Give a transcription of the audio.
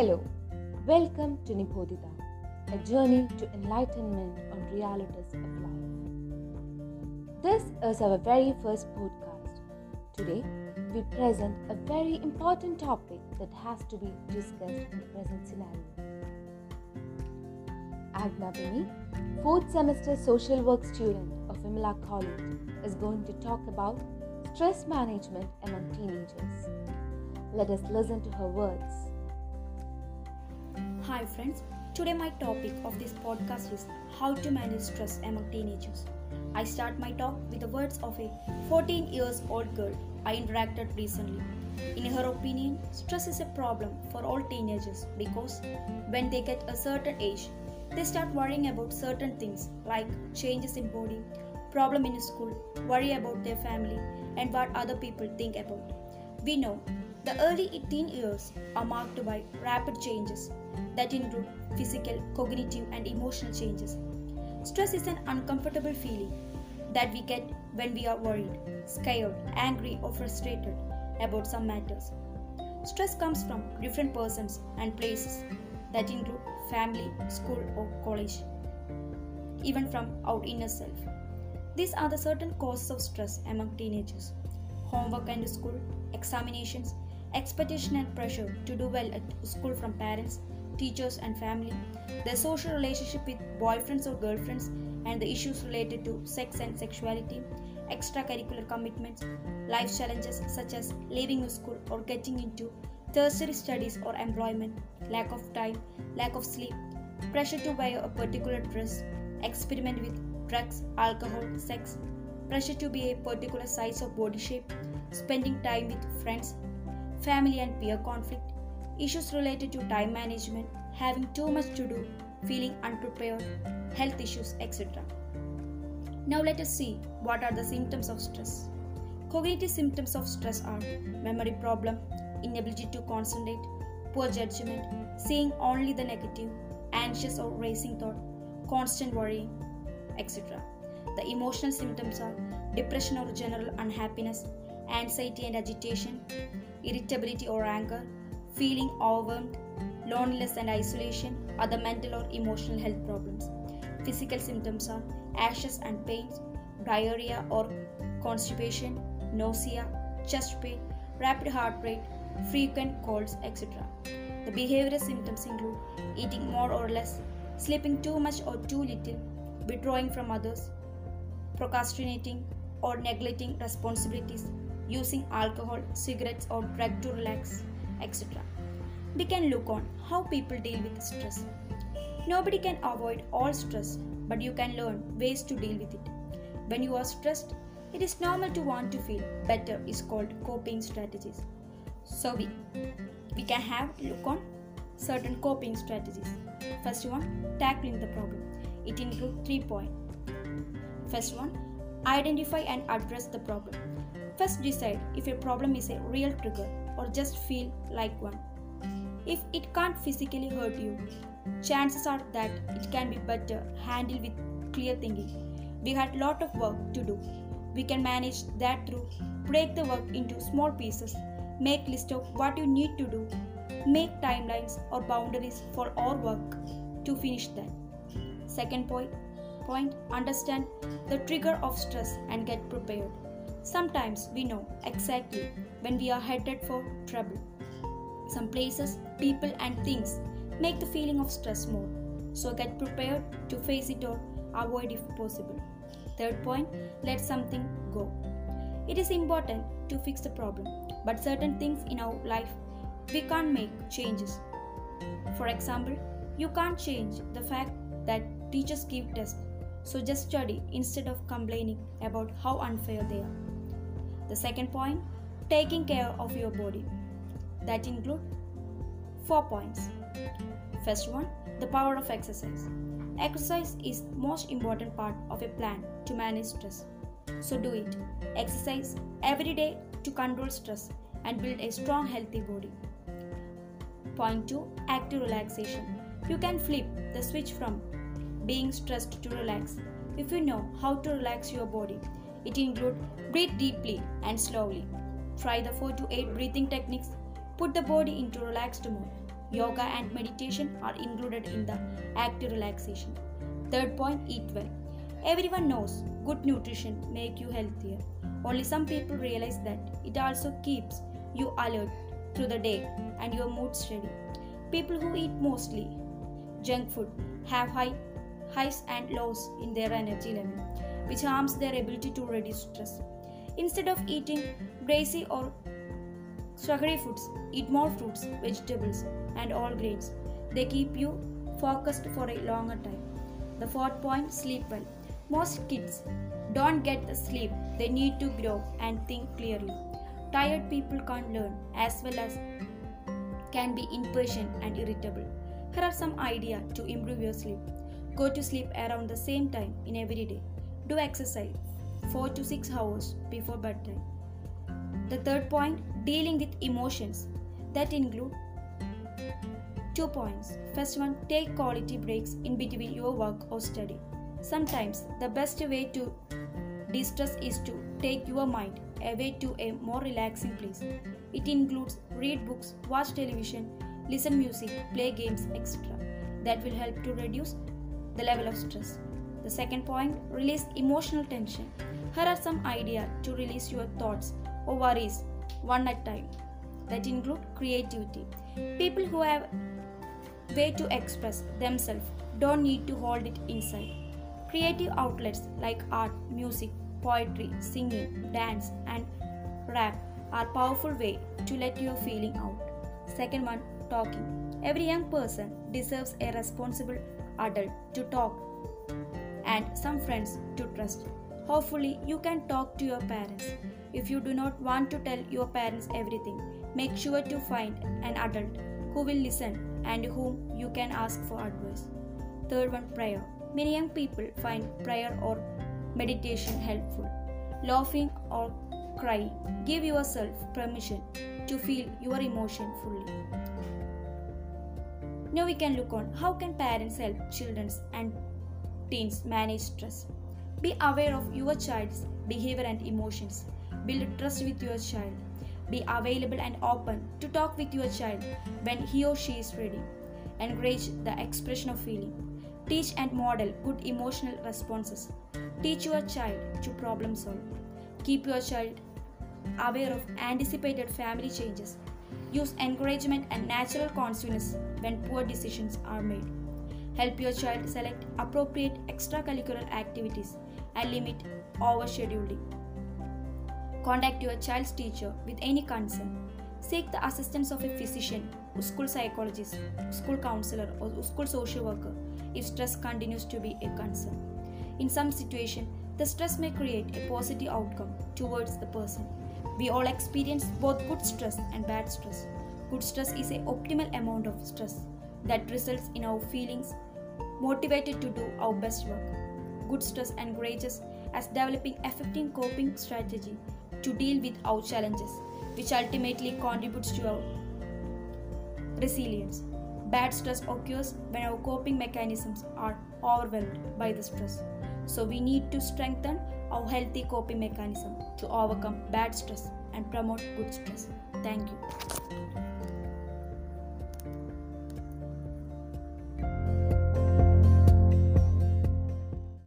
Hello, welcome to Nibodhita, a journey to enlightenment on realities of life. This is our very first podcast. Today, we present a very important topic that has to be discussed in the present scenario. Agna Bini, fourth semester social work student of Vimala College, is going to talk about stress management among teenagers. Let us listen to her words. Hi friends, today my topic of this podcast is how to manage stress among teenagers. I start my talk with the words of a 14 years old girl I interacted recently. In her opinion, stress is a problem for all teenagers because when they get a certain age, they start worrying about certain things like changes in body, problem in school, worry about their family, and what other people think about. We know the early teen years are marked by rapid changes that include physical, cognitive, and emotional changes. Stress is an uncomfortable feeling that we get when we are worried, scared, angry, or frustrated about some matters. Stress comes from different persons and places that include family, school, or college, even from our inner self. These are the certain causes of stress among teenagers homework and school, examinations, expectation and pressure to do well at school from parents, teachers, and family, their social relationship with boyfriends or girlfriends, and the issues related to sex and sexuality, extracurricular commitments, life challenges such as leaving school or getting into tertiary studies or employment, lack of time, lack of sleep, pressure to wear a particular dress, experiment with drugs, alcohol, sex, pressure to be a particular size or body shape, spending time with friends, family and peer conflict, issues related to time management, having too much to do, feeling unprepared, health issues, etc. Now let us see what are the symptoms of stress. Cognitive symptoms of stress are memory problem, inability to concentrate, poor judgment, seeing only the negative, anxious or racing thought, constant worrying, etc. The emotional symptoms are depression or general unhappiness, anxiety and agitation, irritability or anger, feeling overwhelmed, loneliness and isolation, other mental or emotional health problems. Physical symptoms are ashes and pains, diarrhea or constipation, nausea, chest pain, rapid heart rate, frequent colds, etc. The behavioral symptoms include eating more or less, sleeping too much or too little, withdrawing from others, procrastinating or neglecting responsibilities, using alcohol, cigarettes, or drug to relax, etc. We can look on how people deal with stress. Nobody can avoid all stress, but you can learn ways to deal with it. When you are stressed, it is normal to want to feel better is called coping strategies. So we we can have look on certain coping strategies. First one, tackling the problem. It includes three points. First one, identify and address the problem. First decide if a problem is a real trigger or just feel like one. If it can't physically hurt you, chances are that it can be better handled with clear thinking. We had lot of work to do. We can manage that through break the work into small pieces, make list of what you need to do, make timelines or boundaries for our work to finish that. Second point, point understand the trigger of stress and get prepared. Sometimes we know exactly when we are headed for trouble. Some places, people, and things make the feeling of stress more. So get prepared to face it or avoid if possible. Third point, let something go. It is important to fix the problem, but certain things in our life we can't make changes. For example, you can't change the fact that teachers give tests, so just study instead of complaining about how unfair they are. The second point, taking care of your body. That include four points. First one, the power of exercise. Exercise is most important part of a plan to manage stress. So do it. Exercise every day to control stress and build a strong healthy body. Point 2 Active relaxation. You can flip the switch from being stressed to relax if you know how to relax your body. It includes breathe deeply and slowly. Try the 4 to 8 breathing techniques. Put the body into relaxed mode. Yoga and meditation are included in the active relaxation. Third point eat well. Everyone knows good nutrition make you healthier. Only some people realize that it also keeps you alert through the day and your mood steady. People who eat mostly junk food have high highs and lows in their energy level, which harms their ability to reduce stress. Instead of eating greasy or sugary foods, eat more fruits, vegetables, and all grains. They keep you focused for a longer time. The fourth point sleep well. Most kids don't get the sleep they need to grow and think clearly. Tired people can't learn as well as can be impatient and irritable. Here are some ideas to improve your sleep. Go to sleep around the same time in every day. Do exercise 4 to 6 hours before bedtime. The third point dealing with emotions that include two points. First one take quality breaks in between your work or study. Sometimes the best way to distress is to take your mind away to a more relaxing place. It includes read books, watch television, listen music, play games, etc. That will help to reduce the level of stress. The second point release emotional tension. Here are some ideas to release your thoughts or worries one at a time. That include creativity. People who have way to express themselves don't need to hold it inside. Creative outlets like art, music, poetry, singing, dance, and rap are powerful way to let your feeling out. Second one, talking. Every young person deserves a responsible adult to talk and some friends to trust. Hopefully, you can talk to your parents. If you do not want to tell your parents everything, make sure to find an adult who will listen and whom you can ask for advice. Third one, prayer. Many young people find prayer or meditation helpful. Laughing or crying. Give yourself permission to feel your emotion fully. Now we can look on how can parents help children and teens manage stress. Be aware of your child's behavior and emotions. Build trust with your child. Be available and open to talk with your child when he or she is ready. Encourage the expression of feeling. Teach and model good emotional responses. Teach your child to problem solve. Keep your child aware of anticipated family changes. Use encouragement and natural consequences when poor decisions are made. Help your child select appropriate extracurricular activities and limit overscheduling. Contact your child's teacher with any concern. Seek the assistance of a physician, school psychologist, school counselor, or school social worker if stress continues to be a concern. In some situations, the stress may create a positive outcome towards the person. We all experience both good stress and bad stress. Good stress is an optimal amount of stress that results in our feelings motivated to do our best work. Good stress encourages us developing effective coping strategy to deal with our challenges, which ultimately contributes to our resilience. Bad stress occurs when our coping mechanisms are overwhelmed by the stress. So we need to strengthen our healthy coping mechanism to overcome bad stress and promote good stress. Thank you.